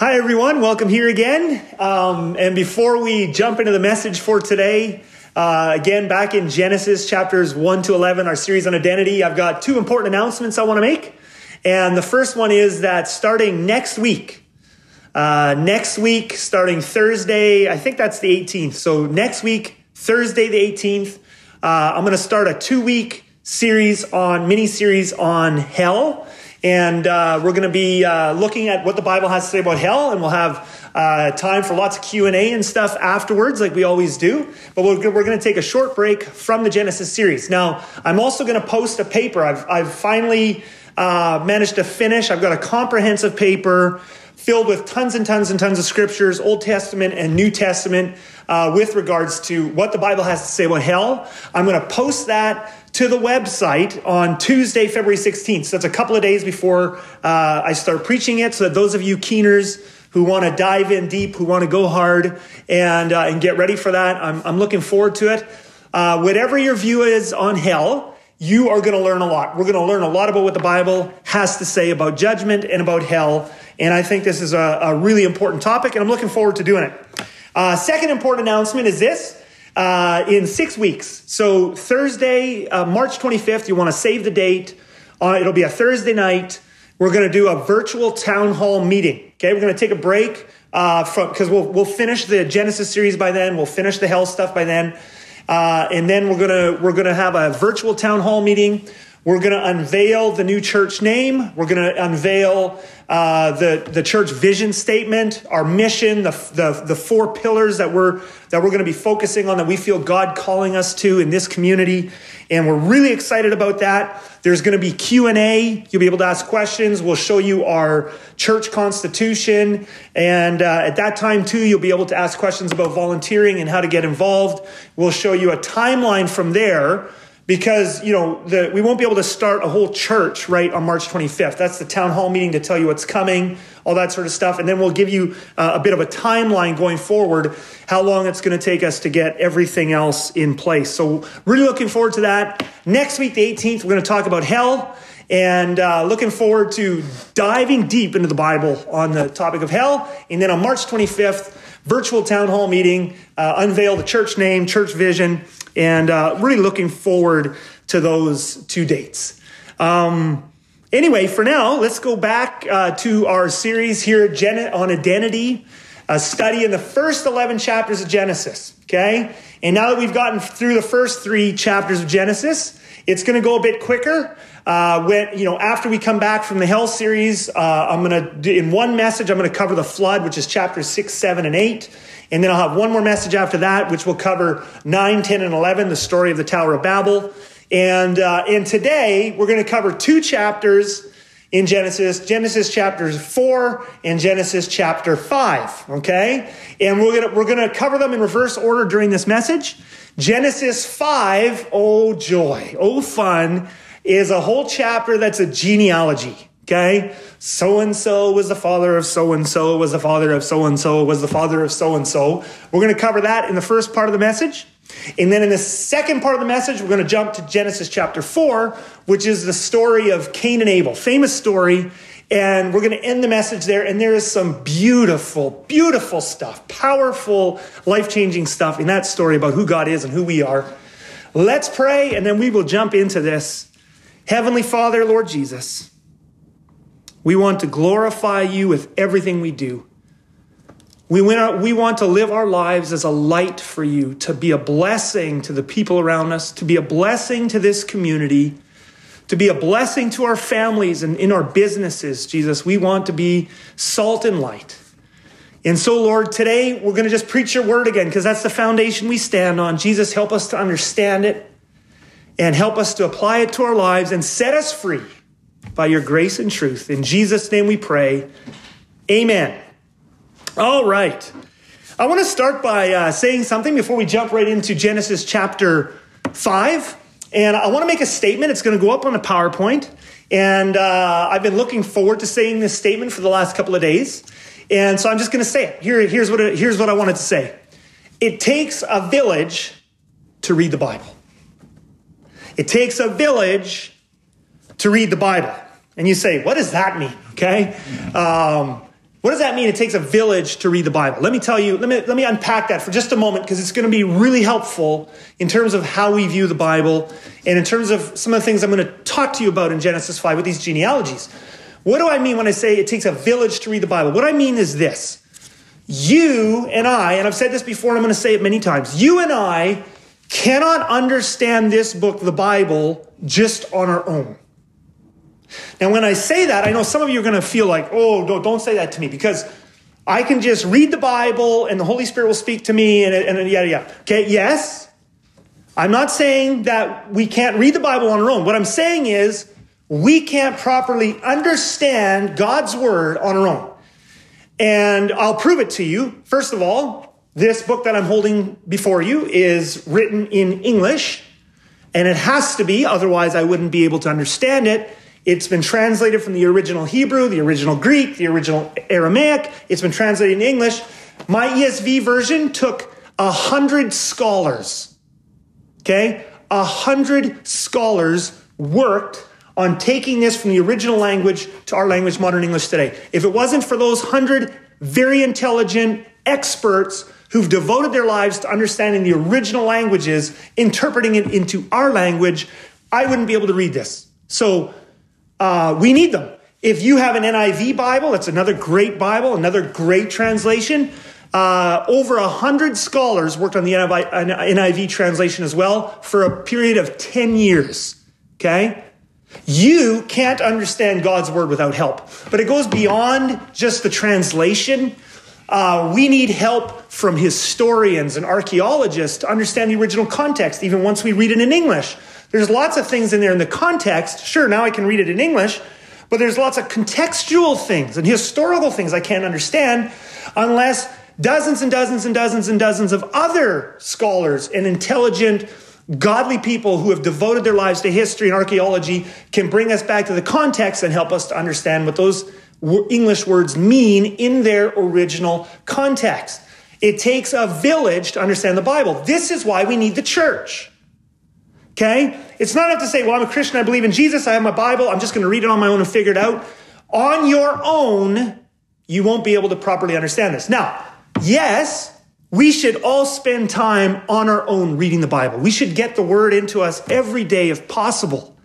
Hi, everyone. Welcome here again. Um, and before we jump into the message for today, uh, again, back in Genesis chapters 1 to 11, our series on identity, I've got two important announcements I want to make. And the first one is that starting next week, uh, next week, starting Thursday, I think that's the 18th. So next week, Thursday the 18th, uh, I'm going to start a two week series on, mini series on hell. And uh, we're going to be uh, looking at what the Bible has to say about hell, and we'll have uh, time for lots of Q and A and stuff afterwards, like we always do. But we're, we're going to take a short break from the Genesis series. Now, I'm also going to post a paper. I've, I've finally uh, managed to finish. I've got a comprehensive paper filled with tons and tons and tons of scriptures, Old Testament and New Testament, uh, with regards to what the Bible has to say about hell. I'm going to post that to the website on Tuesday, February 16th. So that's a couple of days before uh, I start preaching it. So that those of you keeners who want to dive in deep, who want to go hard and, uh, and get ready for that, I'm, I'm looking forward to it. Uh, whatever your view is on hell, you are going to learn a lot. We're going to learn a lot about what the Bible has to say about judgment and about hell. And I think this is a, a really important topic, and I'm looking forward to doing it. Uh, second important announcement is this. Uh, in six weeks. So Thursday, uh, March 25th, you want to save the date. Uh, it'll be a Thursday night. We're going to do a virtual town hall meeting. Okay, we're going to take a break uh, from because we'll we'll finish the Genesis series by then. We'll finish the hell stuff by then, uh, and then we're gonna we're gonna have a virtual town hall meeting. We're going to unveil the new church name. We're going to unveil uh, the, the church vision statement, our mission, the, the, the four pillars that we're, that we're going to be focusing on that we feel God calling us to in this community. And we're really excited about that. There's going to be Q&A. You'll be able to ask questions. We'll show you our church constitution. And uh, at that time, too, you'll be able to ask questions about volunteering and how to get involved. We'll show you a timeline from there because you know the, we won't be able to start a whole church right on march 25th that's the town hall meeting to tell you what's coming all that sort of stuff. And then we'll give you uh, a bit of a timeline going forward how long it's going to take us to get everything else in place. So really looking forward to that. Next week the 18th we're going to talk about hell and uh, looking forward to diving deep into the bible on the topic of hell. And then on march 25th virtual town hall meeting uh, unveil the church name church vision and uh, really looking forward to those two dates. Um, anyway, for now, let's go back uh, to our series here on identity, a study in the first 11 chapters of Genesis. Okay? And now that we've gotten through the first three chapters of Genesis, it's going to go a bit quicker. Uh, when you know, after we come back from the Hell series, uh, I'm going to in one message I'm going to cover the flood, which is chapters six, seven, and eight. And then I'll have one more message after that, which will cover 9, 10, and 11, the story of the Tower of Babel. And, uh, and today we're going to cover two chapters in Genesis, Genesis chapters 4 and Genesis chapter 5, okay? And we're going to we're going to cover them in reverse order during this message. Genesis 5, oh joy, oh fun, is a whole chapter that's a genealogy. Okay? So and so was the father of so and so, was the father of so and so, was the father of so and so. We're going to cover that in the first part of the message. And then in the second part of the message, we're going to jump to Genesis chapter 4, which is the story of Cain and Abel. Famous story. And we're going to end the message there. And there is some beautiful, beautiful stuff, powerful, life changing stuff in that story about who God is and who we are. Let's pray, and then we will jump into this. Heavenly Father, Lord Jesus. We want to glorify you with everything we do. We want, to live our lives as a light for you, to be a blessing to the people around us, to be a blessing to this community, to be a blessing to our families and in our businesses, Jesus. We want to be salt and light. And so, Lord, today we're going to just preach your word again because that's the foundation we stand on. Jesus, help us to understand it and help us to apply it to our lives and set us free by your grace and truth. In Jesus' name we pray. Amen. All right. I want to start by uh, saying something before we jump right into Genesis chapter 5. And I want to make a statement. It's going to go up on the PowerPoint. And uh, I've been looking forward to saying this statement for the last couple of days. And so I'm just going to say it. Here, here's, what it, here's what I wanted to say It takes a village to read the Bible. It takes a village to read the Bible. And you say, what does that mean? Okay. Um, What does that mean? It takes a village to read the Bible. Let me tell you, let me, let me unpack that for just a moment because it's going to be really helpful in terms of how we view the Bible and in terms of some of the things I'm going to talk to you about in Genesis 5 with these genealogies. What do I mean when I say it takes a village to read the Bible? What I mean is this. You and I, and I've said this before and I'm going to say it many times, you and I cannot understand this book, the Bible, just on our own. Now, when I say that, I know some of you are going to feel like, oh, don't, don't say that to me because I can just read the Bible and the Holy Spirit will speak to me and, and yada, yada. Okay, yes. I'm not saying that we can't read the Bible on our own. What I'm saying is we can't properly understand God's word on our own. And I'll prove it to you. First of all, this book that I'm holding before you is written in English, and it has to be, otherwise, I wouldn't be able to understand it. It's been translated from the original Hebrew, the original Greek, the original Aramaic. It's been translated in English. My ESV version took a hundred scholars. Okay? A hundred scholars worked on taking this from the original language to our language, modern English today. If it wasn't for those hundred very intelligent experts who've devoted their lives to understanding the original languages, interpreting it into our language, I wouldn't be able to read this. So uh, we need them. If you have an NIV Bible, that's another great Bible, another great translation. Uh, over a hundred scholars worked on the NIV, translation as well for a period of 10 years. Okay? You can't understand God's word without help. But it goes beyond just the translation. Uh, we need help from historians and archaeologists to understand the original context, even once we read it in English. There's lots of things in there in the context. Sure, now I can read it in English, but there's lots of contextual things and historical things I can't understand unless dozens and dozens and dozens and dozens of other scholars and intelligent, godly people who have devoted their lives to history and archaeology can bring us back to the context and help us to understand what those English words mean in their original context. It takes a village to understand the Bible. This is why we need the church. Okay? It's not enough to say, well, I'm a Christian, I believe in Jesus, I have my Bible, I'm just going to read it on my own and figure it out. On your own, you won't be able to properly understand this. Now, yes, we should all spend time on our own reading the Bible. We should get the word into us every day if possible,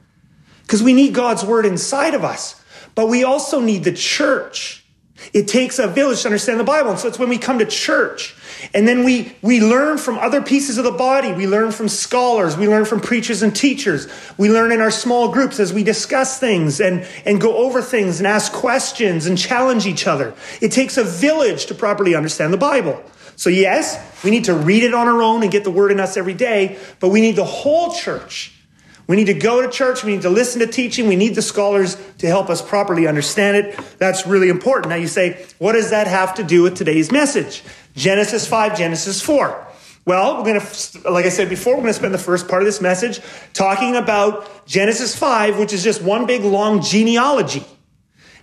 because we need God's word inside of us. But we also need the church. It takes a village to understand the Bible. And so it's when we come to church and then we, we learn from other pieces of the body. We learn from scholars. We learn from preachers and teachers. We learn in our small groups as we discuss things and, and go over things and ask questions and challenge each other. It takes a village to properly understand the Bible. So yes, we need to read it on our own and get the word in us every day, but we need the whole church we need to go to church. We need to listen to teaching. We need the scholars to help us properly understand it. That's really important. Now you say, what does that have to do with today's message? Genesis 5, Genesis 4. Well, we're going to, like I said before, we're going to spend the first part of this message talking about Genesis 5, which is just one big long genealogy.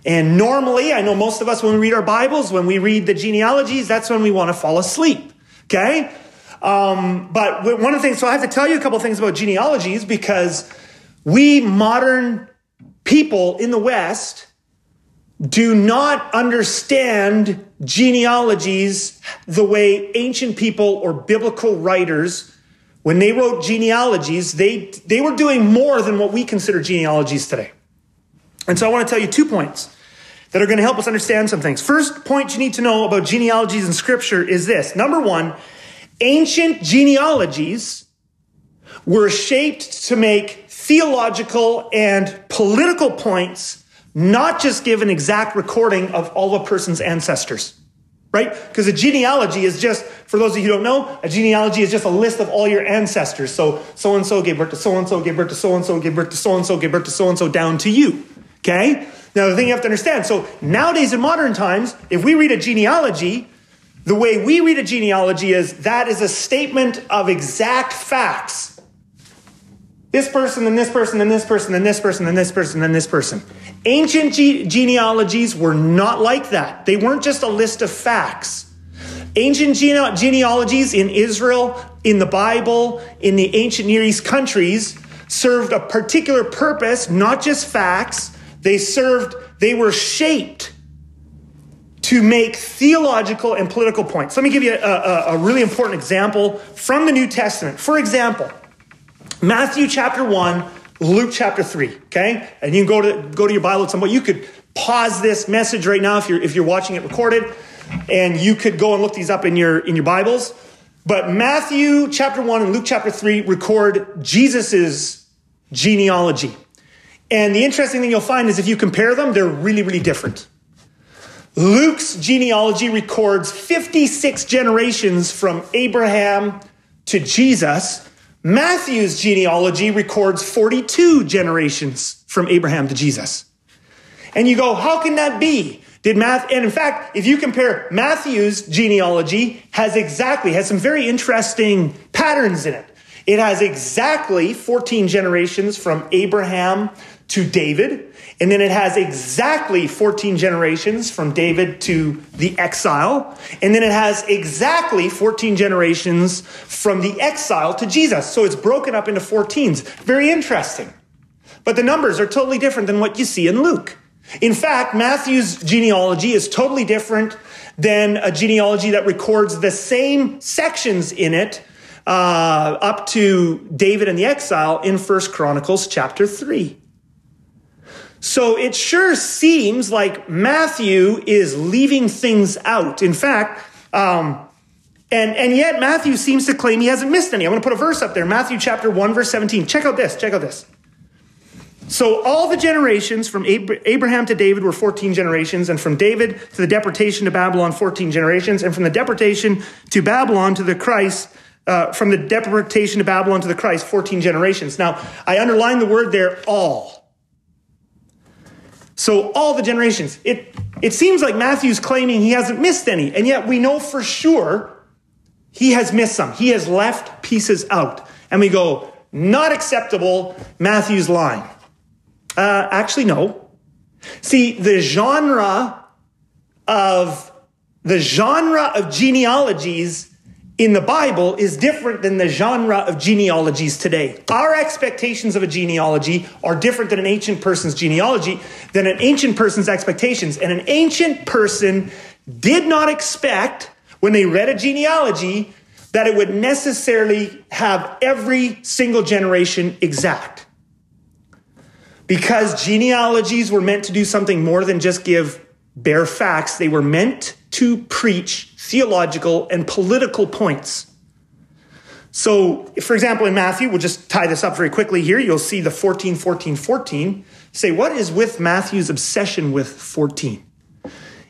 And normally, I know most of us, when we read our Bibles, when we read the genealogies, that's when we want to fall asleep. Okay? Um, but one of the things, so I have to tell you a couple things about genealogies because we modern people in the West do not understand genealogies the way ancient people or biblical writers, when they wrote genealogies, they, they were doing more than what we consider genealogies today. And so I want to tell you two points that are going to help us understand some things. First point you need to know about genealogies in scripture is this. Number one, ancient genealogies were shaped to make theological and political points, not just give an exact recording of all a person's ancestors. Right? Because a genealogy is just, for those of you who don't know, a genealogy is just a list of all your ancestors. So, so and so gave birth to so and so, gave birth to so and so, gave birth to so and so, gave birth to so and so, down to you. Okay? Now, the thing you have to understand so nowadays in modern times, if we read a genealogy, the way we read a genealogy is that is a statement of exact facts. This person, and this person, and this person, and this person, and this person, and this person. Ancient ge- genealogies were not like that. They weren't just a list of facts. Ancient gene- genealogies in Israel, in the Bible, in the ancient Near East countries served a particular purpose, not just facts. They served, they were shaped to make theological and political points. Let me give you a, a, a really important example from the New Testament. For example, Matthew chapter 1, Luke chapter 3, okay? And you can go to go to your Bible at some point. You could pause this message right now if you're if you're watching it recorded, and you could go and look these up in your in your Bibles. But Matthew chapter 1 and Luke chapter 3 record Jesus's genealogy. And the interesting thing you'll find is if you compare them, they're really, really different. Luke's genealogy records 56 generations from Abraham to Jesus. Matthew's genealogy records 42 generations from Abraham to Jesus. And you go, how can that be? Did Math, and in fact, if you compare Matthew's genealogy has exactly, has some very interesting patterns in it. It has exactly 14 generations from Abraham to David. And then it has exactly 14 generations from David to the exile. And then it has exactly 14 generations from the exile to Jesus. So it's broken up into 14s. Very interesting. But the numbers are totally different than what you see in Luke. In fact, Matthew's genealogy is totally different than a genealogy that records the same sections in it uh, up to David and the exile in First Chronicles chapter 3. So it sure seems like Matthew is leaving things out. In fact, um, and, and yet Matthew seems to claim he hasn't missed any. I'm going to put a verse up there Matthew chapter 1, verse 17. Check out this. Check out this. So all the generations from Abraham to David were 14 generations, and from David to the deportation to Babylon, 14 generations, and from the deportation to Babylon to the Christ, uh, from the deportation to Babylon to the Christ, 14 generations. Now, I underline the word there, all. So all the generations. It, it seems like Matthew's claiming he hasn't missed any, and yet we know for sure he has missed some. He has left pieces out. And we go, not acceptable, Matthew's lying. Uh, actually, no. See, the genre of the genre of genealogies in the Bible is different than the genre of genealogies today. Our expectations of a genealogy are different than an ancient person's genealogy, than an ancient person's expectations. And an ancient person did not expect, when they read a genealogy, that it would necessarily have every single generation exact because genealogies were meant to do something more than just give bare facts, they were meant to preach theological and political points. So, for example, in Matthew, we'll just tie this up very quickly here. You'll see the 14, 14, 14. Say, what is with Matthew's obsession with 14?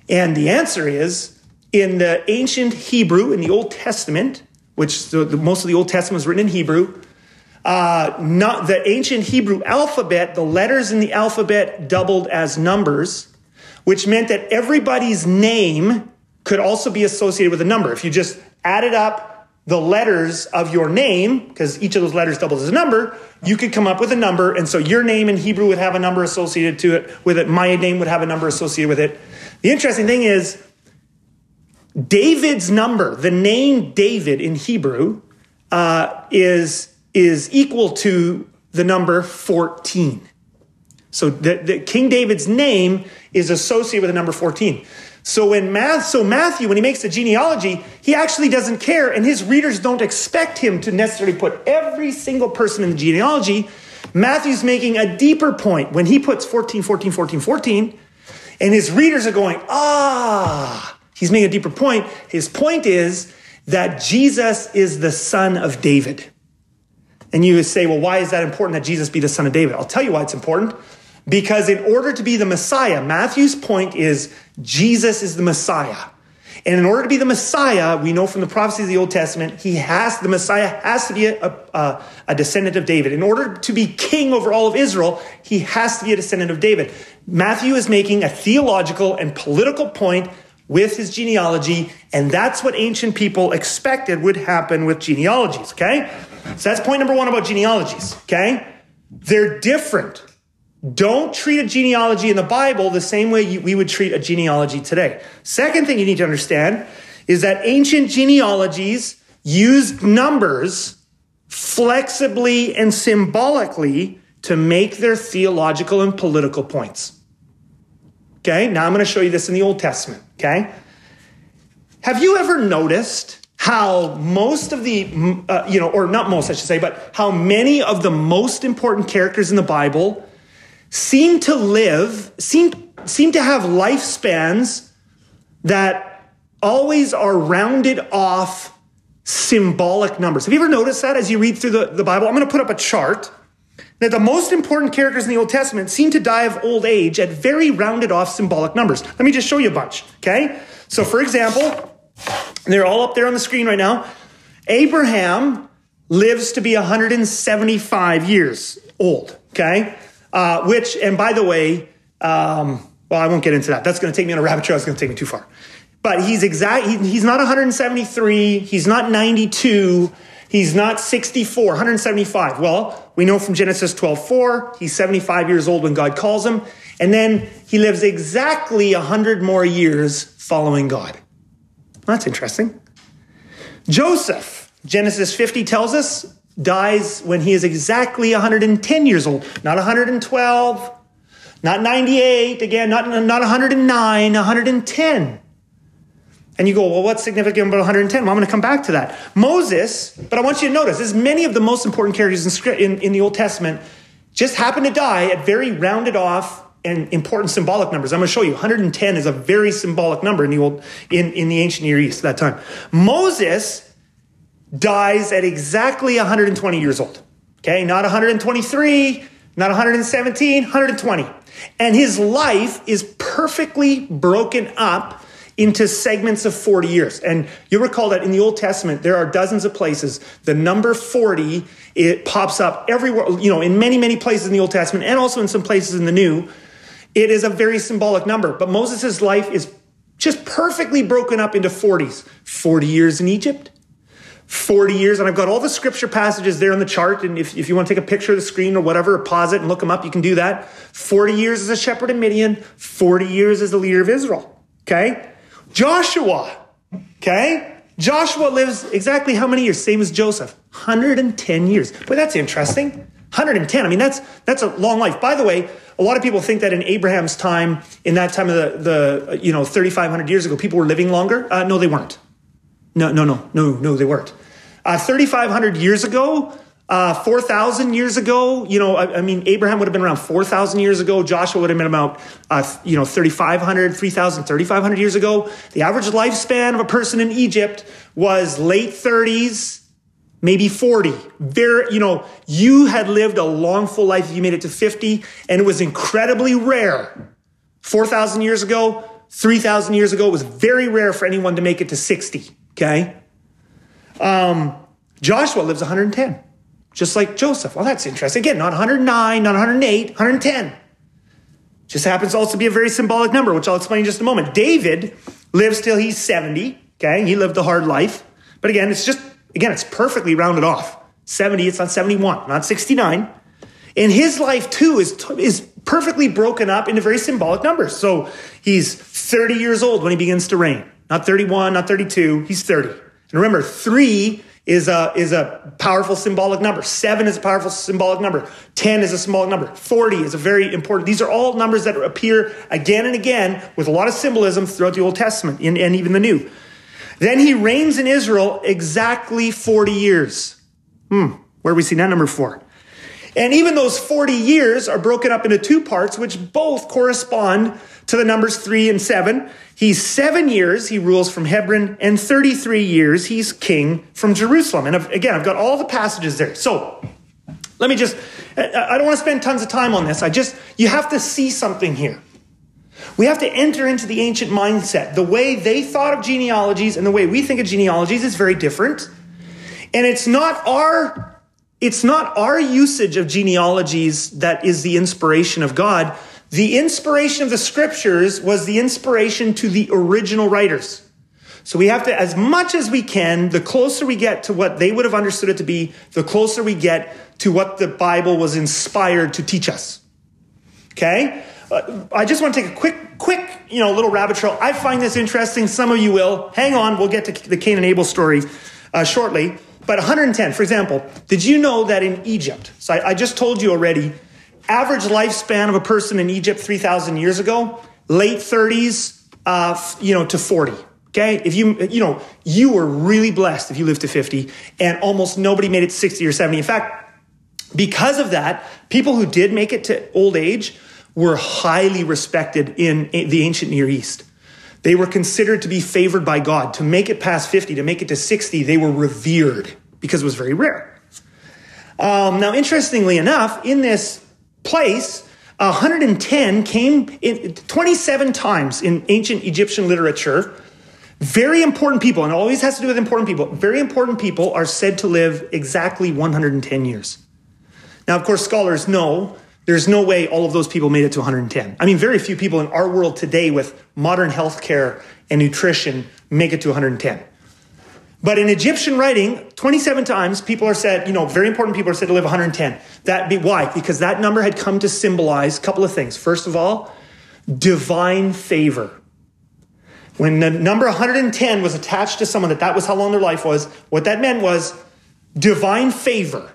And the answer is in the ancient Hebrew, in the Old Testament, which the, the, most of the Old Testament was written in Hebrew, uh, not the ancient Hebrew alphabet, the letters in the alphabet doubled as numbers, which meant that everybody's name could also be associated with a number. If you just added up the letters of your name, because each of those letters doubles as a number, you could come up with a number. And so your name in Hebrew would have a number associated to it with it. My name would have a number associated with it. The interesting thing is, David's number, the name David in Hebrew, uh, is is equal to the number 14. So the, the, King David's name is associated with the number 14. So when Math, so Matthew, when he makes the genealogy, he actually doesn't care, and his readers don't expect him to necessarily put every single person in the genealogy. Matthew's making a deeper point when he puts 14, 14, 14, 14, and his readers are going, ah, he's making a deeper point. His point is that Jesus is the son of David. And you say, well, why is that important that Jesus be the son of David? I'll tell you why it's important. Because in order to be the Messiah, Matthew's point is Jesus is the Messiah. And in order to be the Messiah, we know from the prophecies of the Old Testament, he has, the Messiah has to be a, a, a, descendant of David. In order to be king over all of Israel, he has to be a descendant of David. Matthew is making a theological and political point with his genealogy, and that's what ancient people expected would happen with genealogies, okay? So that's point number one about genealogies, okay? They're different. Don't treat a genealogy in the Bible the same way we would treat a genealogy today. Second thing you need to understand is that ancient genealogies used numbers flexibly and symbolically to make their theological and political points. Okay, now I'm going to show you this in the Old Testament. Okay? Have you ever noticed how most of the, uh, you know, or not most, I should say, but how many of the most important characters in the Bible seem to live, seem, seem to have lifespans that always are rounded off symbolic numbers. Have you ever noticed that as you read through the, the Bible? I'm going to put up a chart that the most important characters in the Old Testament seem to die of old age at very rounded off symbolic numbers. Let me just show you a bunch, okay? So, for example, they're all up there on the screen right now. Abraham lives to be 175 years old, okay? Uh, which, and by the way, um, well, I won't get into that. That's going to take me on a rabbit trail. It's going to take me too far. But he's exact. He, he's not 173. He's not 92. He's not 64, 175. Well, we know from Genesis 12, 4, he's 75 years old when God calls him. And then he lives exactly 100 more years following God. That's interesting. Joseph, Genesis 50 tells us, dies when he is exactly 110 years old, not 112, not 98, again, not, not 109, 110. And you go, well, what's significant about 110? Well, I'm going to come back to that. Moses, but I want you to notice, as many of the most important characters in, in, in the Old Testament just happen to die at very rounded off and important symbolic numbers. I'm going to show you 110 is a very symbolic number in the old in, in the ancient Near East at that time. Moses dies at exactly 120 years old. Okay, not 123, not 117, 120. And his life is perfectly broken up into segments of 40 years. And you'll recall that in the Old Testament, there are dozens of places. The number 40, it pops up everywhere, you know, in many, many places in the Old Testament and also in some places in the New. It is a very symbolic number, but Moses' life is just perfectly broken up into 40s 40 years in Egypt, 40 years, and I've got all the scripture passages there on the chart. And if, if you want to take a picture of the screen or whatever, or pause it and look them up, you can do that. 40 years as a shepherd in Midian, 40 years as the leader of Israel. Okay? Joshua. Okay? Joshua lives exactly how many years? Same as Joseph. 110 years. But that's interesting. 110. I mean, that's that's a long life. By the way, a lot of people think that in Abraham's time, in that time of the, the you know, 3,500 years ago, people were living longer. Uh, no, they weren't. No, no, no, no, no, they weren't. Uh, 3,500 years ago, uh, 4,000 years ago, you know, I, I, mean, Abraham would have been around 4,000 years ago. Joshua would have been about, uh, you know, 3,500, 3,000, 3,500 years ago. The average lifespan of a person in Egypt was late 30s, maybe 40. Very, you know, you had lived a long, full life if you made it to 50, and it was incredibly rare. 4,000 years ago, 3,000 years ago, it was very rare for anyone to make it to 60, okay? Um, Joshua lives 110, just like Joseph. Well, that's interesting. Again, not 109, not 108, 110. Just happens also to be a very symbolic number, which I'll explain in just a moment. David lives till he's 70, okay? He lived a hard life. But again, it's just Again, it's perfectly rounded off. 70, it's not 71, not 69. And his life too is, is perfectly broken up into very symbolic numbers. So he's 30 years old when he begins to reign. Not 31, not 32, he's 30. And remember, three is a, is a powerful symbolic number. Seven is a powerful symbolic number. 10 is a symbolic number. 40 is a very important. These are all numbers that appear again and again with a lot of symbolism throughout the Old Testament and, and even the New. Then he reigns in Israel exactly 40 years. Hmm, where we see that number four? And even those 40 years are broken up into two parts, which both correspond to the numbers three and seven. He's seven years, he rules from Hebron, and 33 years, he's king from Jerusalem. And again, I've got all the passages there. So let me just, I don't want to spend tons of time on this. I just, you have to see something here. We have to enter into the ancient mindset. The way they thought of genealogies and the way we think of genealogies is very different. And it's not our it's not our usage of genealogies that is the inspiration of God. The inspiration of the scriptures was the inspiration to the original writers. So we have to, as much as we can, the closer we get to what they would have understood it to be, the closer we get to what the Bible was inspired to teach us. Okay? Uh, I just want to take a quick, quick, you know, little rabbit trail. I find this interesting. Some of you will. Hang on, we'll get to the Cain and Abel story uh, shortly. But 110, for example, did you know that in Egypt? So I, I just told you already. Average lifespan of a person in Egypt 3,000 years ago, late 30s, uh, you know, to 40. Okay. If you, you know, you were really blessed if you lived to 50 and almost nobody made it 60 or 70. In fact, because of that, people who did make it to old age were highly respected in the ancient Near East. They were considered to be favored by God. To make it past 50, to make it to 60, they were revered because it was very rare. Um, now, interestingly enough, in this place, 110 came in 27 times in ancient Egyptian literature. Very important people, and always has to do with important people. Very important people are said to live exactly 110 years. Now, of course, scholars know there's no way all of those people made it to 110. I mean, very few people in our world today with modern healthcare and nutrition make it to 110. But in Egyptian writing, 27 times people are said, you know, very important people are said to live 110. That be why? Because that number had come to symbolize a couple of things. First of all, divine favor. When the number 110 was attached to someone that that was how long their life was, what that meant was divine favor.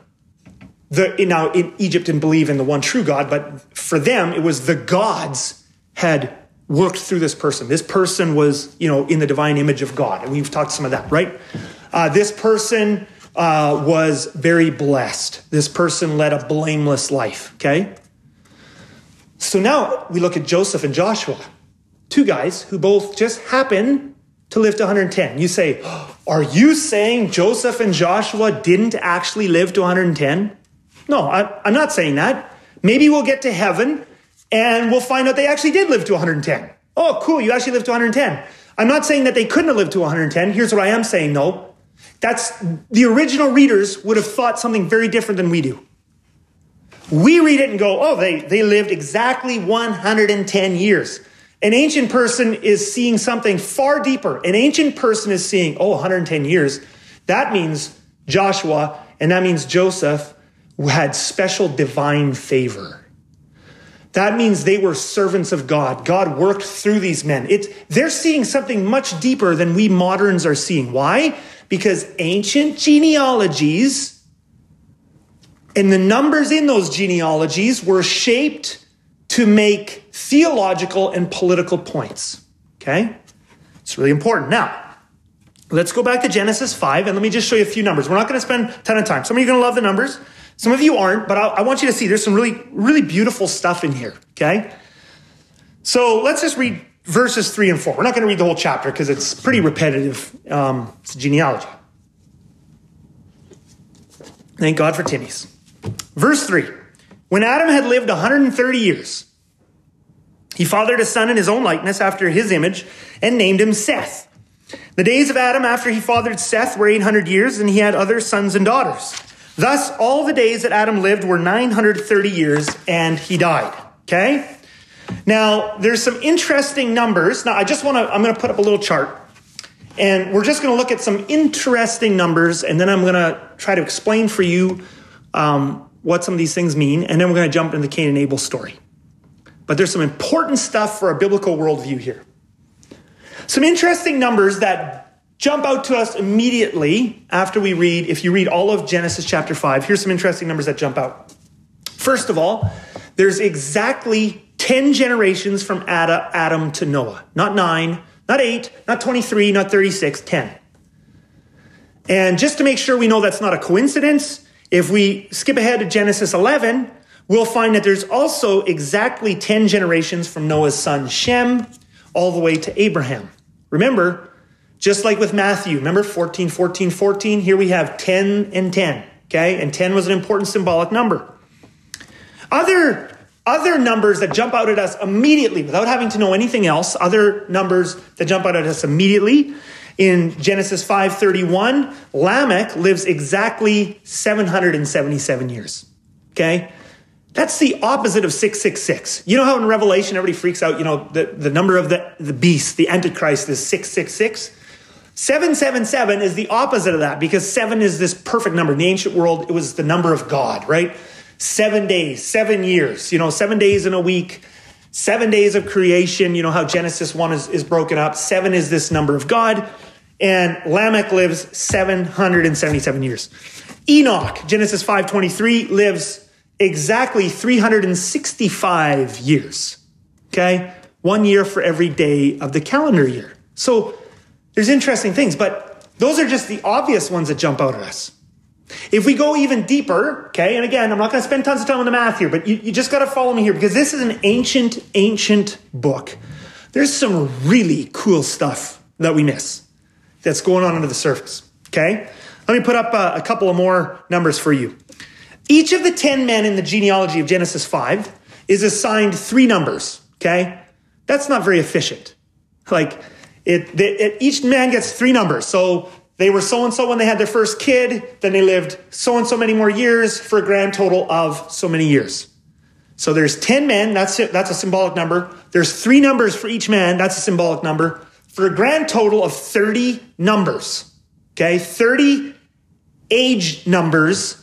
The, now in Egypt didn't believe in the one true God, but for them it was the gods had worked through this person. This person was, you know, in the divine image of God. And we've talked some of that, right? Uh, this person uh, was very blessed. This person led a blameless life, okay? So now we look at Joseph and Joshua, two guys who both just happen to live to 110. You say, Are you saying Joseph and Joshua didn't actually live to 110? No, I'm not saying that. Maybe we'll get to heaven and we'll find out they actually did live to 110. Oh, cool, you actually lived to 110. I'm not saying that they couldn't have lived to 110. Here's what I am saying though. That's the original readers would have thought something very different than we do. We read it and go, oh, they, they lived exactly 110 years. An ancient person is seeing something far deeper. An ancient person is seeing, oh, 110 years. That means Joshua and that means Joseph had special divine favor. That means they were servants of God. God worked through these men. It's, they're seeing something much deeper than we moderns are seeing. Why? Because ancient genealogies and the numbers in those genealogies were shaped to make theological and political points. Okay? It's really important. Now, let's go back to Genesis 5 and let me just show you a few numbers. We're not going to spend a ton of time. Some of you are going to love the numbers. Some of you aren't, but I, want you to see there's some really, really beautiful stuff in here, okay? So let's just read verses three and four. We're not going to read the whole chapter because it's pretty repetitive. Um, it's genealogy. Thank God for Timmy's. Verse three. When Adam had lived 130 years, he fathered a son in his own likeness after his image and named him Seth. The days of Adam after he fathered Seth were 800 years, and he had other sons and daughters. Thus, all the days that Adam lived were 930 years and he died. Okay? Now, there's some interesting numbers. Now, I just want to, I'm going to put up a little chart. And we're just going to look at some interesting numbers, and then I'm going to try to explain for you um, what some of these things mean, and then we're going to jump into the Cain and Abel story. But there's some important stuff for a biblical worldview here. Some interesting numbers that jump out to us immediately after we read, if you read all of Genesis chapter 5, here's some interesting numbers that jump out. First of all, there's exactly 10 generations from Adam to Noah. Not nine, not eight, not 23, not 36, 10. And just to make sure we know that's not a coincidence, if we skip ahead to Genesis 11, we'll find that there's also exactly 10 generations from Noah's son Shem all the way to Abraham. Remember, just like with Matthew, remember 14, 14, 14? Here we have 10 and 10, okay? And 10 was an important symbolic number. Other, other numbers that jump out at us immediately without having to know anything else, other numbers that jump out at us immediately. In Genesis 5:31, Lamech lives exactly 777 years. Okay? That's the opposite of 666. You know how in Revelation everybody freaks out, you know, the, the number of the, the beast, the Antichrist is 666? 777 is the opposite of that because seven is this perfect number. In the ancient world, it was the number of God, right? Seven days, seven years, you know, seven days in a week, seven days of creation. You know how Genesis 1 is, is broken up. Seven is this number of God. And Lamech lives 777 years. Enoch, Genesis 5.23, lives exactly 365 years. Okay? one year for every day of the calendar year. So there's interesting things, but those are just the obvious ones that jump out at us. If we go even deeper, okay, and again, I'm not going to spend tons of time on the math here, but you, you just got to follow me here because this is an ancient, ancient book. There's some really cool stuff that we miss that's going on under the surface, okay? Let me put up a, a couple of more numbers for you. Each of the 10 men in the genealogy of Genesis 5 is assigned three numbers, okay? That's not very efficient. Like, it, it, each man gets three numbers. So they were so and so when they had their first kid, then they lived so and so many more years for a grand total of so many years. So there's 10 men, that's it, that's a symbolic number. There's three numbers for each man, that's a symbolic number, for a grand total of 30 numbers. Okay, 30 age numbers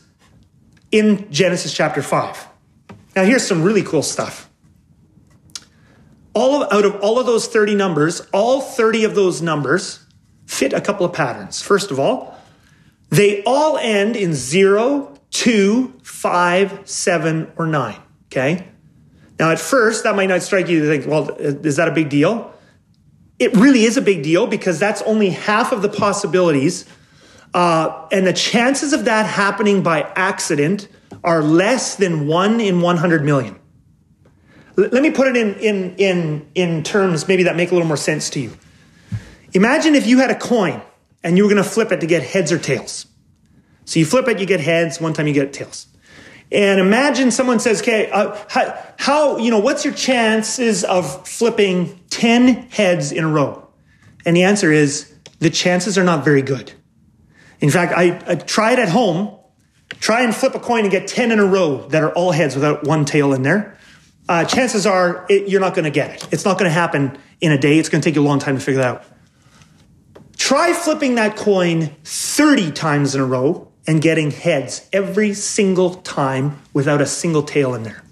in Genesis chapter 5. Now here's some really cool stuff all of, out of all of those 30 numbers, all 30 of those numbers fit a couple of patterns. First of all, they all end in 0, 2, 5, 7, or 9. Okay? Now, at first, that might not strike you to think, well, is that a big deal? It really is a big deal because that's only half of the possibilities. Uh, and the chances of that happening by accident are less than 1 in 100 million. Let me put it in, in, in, in terms maybe that make a little more sense to you. Imagine if you had a coin and you were going to flip it to get heads or tails. So you flip it, you get heads, one time you get tails. And imagine someone says, okay, uh, how, how, you know, what's your chances of flipping 10 heads in a row? And the answer is the chances are not very good. In fact, I, I try it at home. Try and flip a coin and get 10 in a row that are all heads without one tail in there uh, chances are it, you're not going to get it. It's not going to happen in a day. It's going to take you a long time to figure that out. Try flipping that coin 30 times in a row and getting heads every single time without a single tail in there.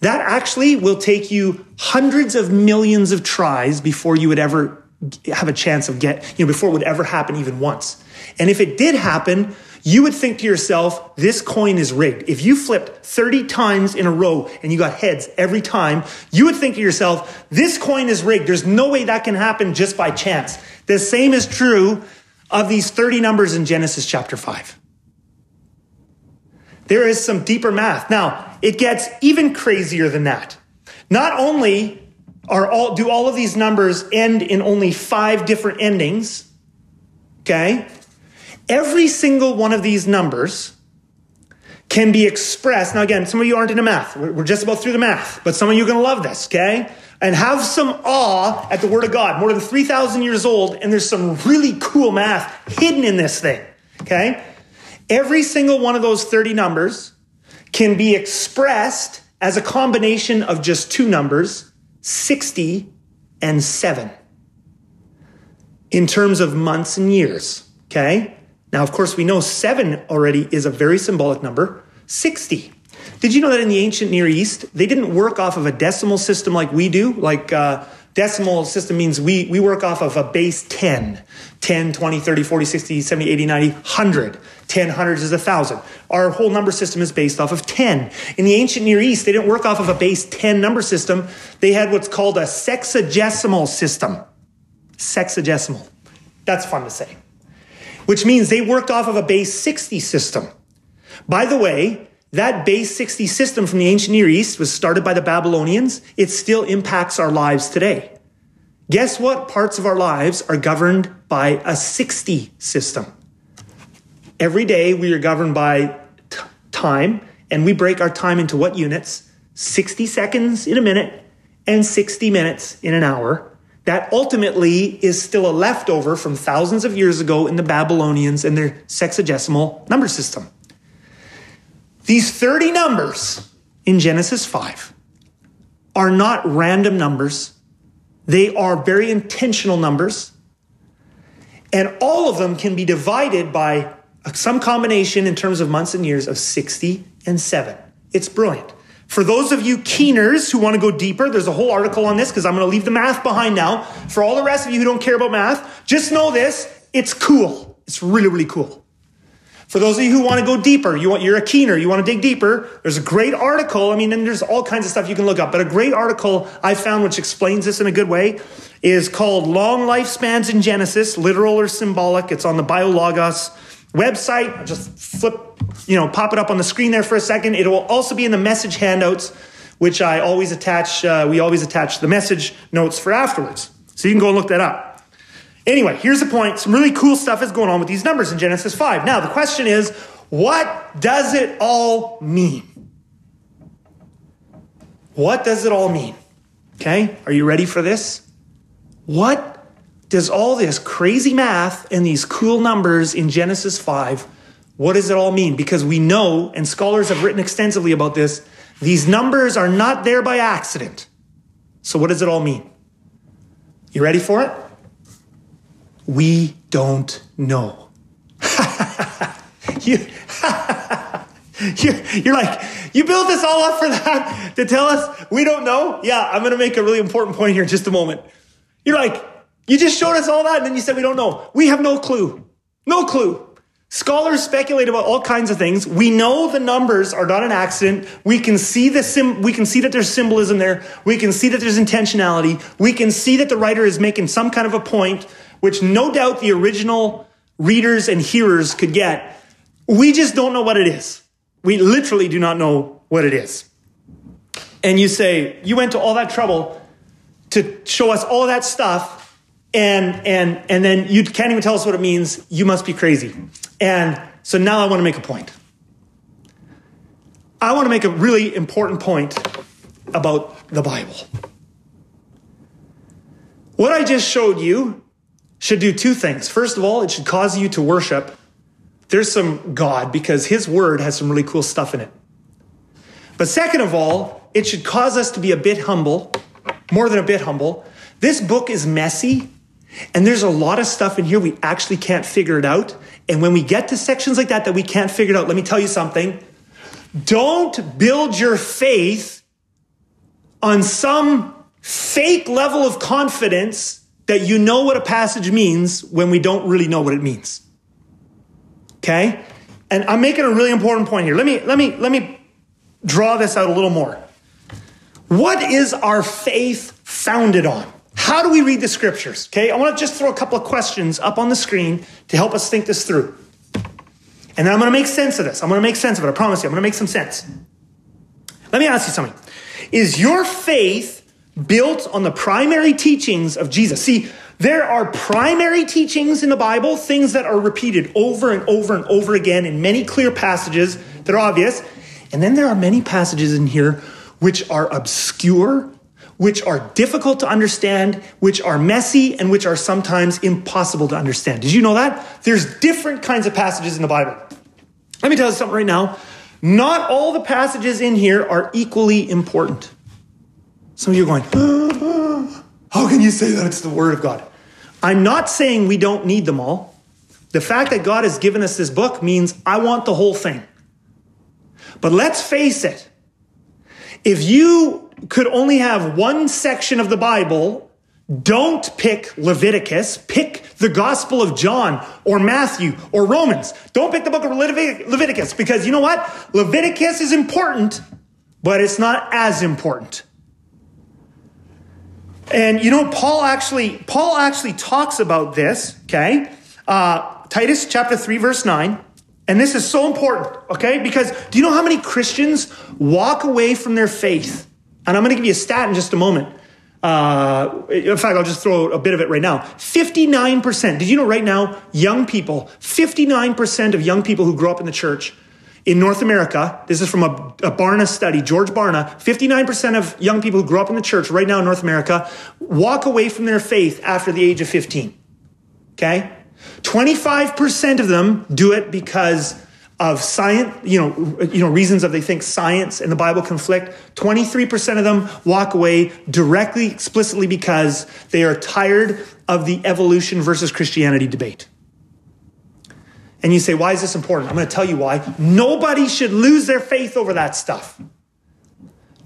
That actually will take you hundreds of millions of tries before you would ever have a chance of get, you know, before it would ever happen even once. And if it did happen, you would think to yourself, this coin is rigged. If you flipped 30 times in a row and you got heads every time, you would think to yourself, this coin is rigged. There's no way that can happen just by chance. The same is true of these 30 numbers in Genesis chapter 5. There is some deeper math. Now, it gets even crazier than that. Not only are all, do all of these numbers end in only five different endings, okay? Every single one of these numbers can be expressed. Now, again, some of you aren't into math. We're just about through the math, but some of you are going to love this, okay? And have some awe at the Word of God. More than 3,000 years old, and there's some really cool math hidden in this thing, okay? Every single one of those 30 numbers can be expressed as a combination of just two numbers, 60 and 7, in terms of months and years, okay? Now, of course, we know seven already is a very symbolic number. 60. Did you know that in the ancient Near East, they didn't work off of a decimal system like we do? Like, uh, decimal system means we, we work off of a base 10. 10, 20, 30, 40, 60, 70, 80, 90, 100. 10 hundreds is a thousand. Our whole number system is based off of 10. In the ancient Near East, they didn't work off of a base 10 number system. They had what's called a sexagesimal system. Sexagesimal. That's fun to say which means they worked off of a base 60 system. By the way, that base 60 system from the ancient Near East was started by the Babylonians. It still impacts our lives today. Guess what parts of our lives are governed by a 60 system? Every day we are governed by t- time, and we break our time into what units? 60 seconds in a minute and 60 minutes in an hour that ultimately is still a leftover from thousands of years ago in the Babylonians and their sexagesimal number system. These 30 numbers in Genesis 5 are not random numbers, they are very intentional numbers. And all of them can be divided by some combination in terms of months and years of 60 and 7. It's brilliant. For those of you keeners who want to go deeper, there's a whole article on this because I'm going to leave the math behind now. For all the rest of you who don't care about math, just know this it's cool. It's really, really cool. For those of you who want to go deeper, you want, you're a keener, you want to dig deeper, there's a great article. I mean, and there's all kinds of stuff you can look up, but a great article I found which explains this in a good way is called Long Lifespans in Genesis, literal or symbolic. It's on the BioLogos website. Just flip, you know, pop it up on the screen there for a second. It will also be in the message handouts, which I always attach, uh, we always attach the message notes for afterwards. So you can go and look that up. Anyway, here's the point. Some really cool stuff is going on with these numbers in Genesis 5. Now, the question is, what does it all mean? What does it all mean? Okay, are you ready for this? What does all this crazy math and these cool numbers in Genesis 5, what does it all mean? Because we know, and scholars have written extensively about this, these numbers are not there by accident. So, what does it all mean? You ready for it? We don't know. you, you're like, you built this all up for that to tell us we don't know? Yeah, I'm going to make a really important point here in just a moment. You're like, you just showed us all that and then you said we don't know. We have no clue. No clue. Scholars speculate about all kinds of things. We know the numbers are not an accident. We can see the sim- we can see that there's symbolism there. We can see that there's intentionality. We can see that the writer is making some kind of a point which no doubt the original readers and hearers could get. We just don't know what it is. We literally do not know what it is. And you say, you went to all that trouble to show us all that stuff and and and then you can't even tell us what it means you must be crazy and so now i want to make a point i want to make a really important point about the bible what i just showed you should do two things. First of all, it should cause you to worship. There's some God because his word has some really cool stuff in it. But second of all, it should cause us to be a bit humble, more than a bit humble. This book is messy and there's a lot of stuff in here we actually can't figure it out. And when we get to sections like that that we can't figure it out, let me tell you something. Don't build your faith on some fake level of confidence that you know what a passage means when we don't really know what it means. Okay? And I'm making a really important point here. Let me let me let me draw this out a little more. What is our faith founded on? How do we read the scriptures? Okay? I want to just throw a couple of questions up on the screen to help us think this through. And then I'm going to make sense of this. I'm going to make sense of it. I promise you. I'm going to make some sense. Let me ask you something. Is your faith built on the primary teachings of Jesus. See, there are primary teachings in the Bible, things that are repeated over and over and over again in many clear passages that are obvious. And then there are many passages in here which are obscure, which are difficult to understand, which are messy, and which are sometimes impossible to understand. Did you know that? There's different kinds of passages in the Bible. Let me tell you something right now. Not all the passages in here are equally important. Some of you are going, how can you say that it's the Word of God? I'm not saying we don't need them all. The fact that God has given us this book means I want the whole thing. But let's face it. If you could only have one section of the Bible, don't pick Leviticus. Pick the Gospel of John or Matthew or Romans. Don't pick the book of Leviticus because you know what? Leviticus is important, but it's not as important. And you know, Paul actually, Paul actually talks about this, okay? Uh, Titus chapter 3, verse 9. And this is so important, okay? Because do you know how many Christians walk away from their faith? And I'm going to give you a stat in just a moment. Uh, in fact, I'll just throw a bit of it right now. 59%. Did you know right now, young people, 59% of young people who grow up in the church in North America, this is from a, a Barna study, George Barna, 59% of young people who grew up in the church right now in North America walk away from their faith after the age of 15. Okay? 25% of them do it because of science, you know, you know, reasons of they think science and the Bible conflict. 23% of them walk away directly, explicitly because they are tired of the evolution versus Christianity debate. And you say, why is this important? I'm going to tell you why. Nobody should lose their faith over that stuff.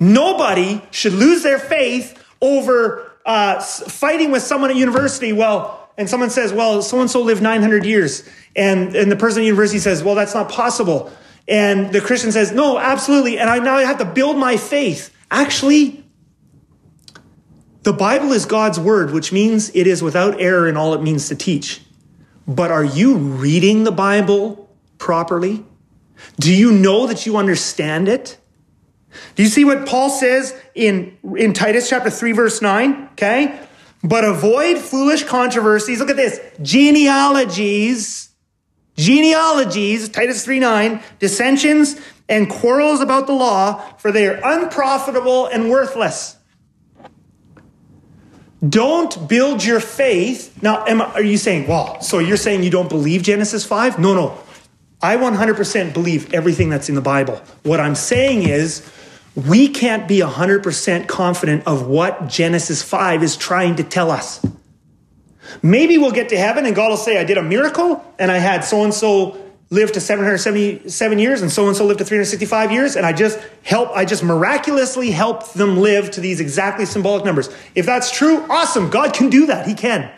Nobody should lose their faith over uh, fighting with someone at university. Well, and someone says, well, so and so lived 900 years. And, and the person at the university says, well, that's not possible. And the Christian says, no, absolutely. And I now have to build my faith. Actually, the Bible is God's word, which means it is without error in all it means to teach. But are you reading the Bible properly? Do you know that you understand it? Do you see what Paul says in, in Titus chapter 3, verse 9? Okay. But avoid foolish controversies. Look at this. Genealogies. Genealogies, Titus 3 9, dissensions and quarrels about the law, for they are unprofitable and worthless. Don't build your faith. Now, Emma, are you saying, well, so you're saying you don't believe Genesis 5? No, no. I 100% believe everything that's in the Bible. What I'm saying is, we can't be 100% confident of what Genesis 5 is trying to tell us. Maybe we'll get to heaven and God will say, I did a miracle and I had so and so live to 777 years and so and so lived to 365 years and I just help I just miraculously help them live to these exactly symbolic numbers. If that's true, awesome. God can do that. He can.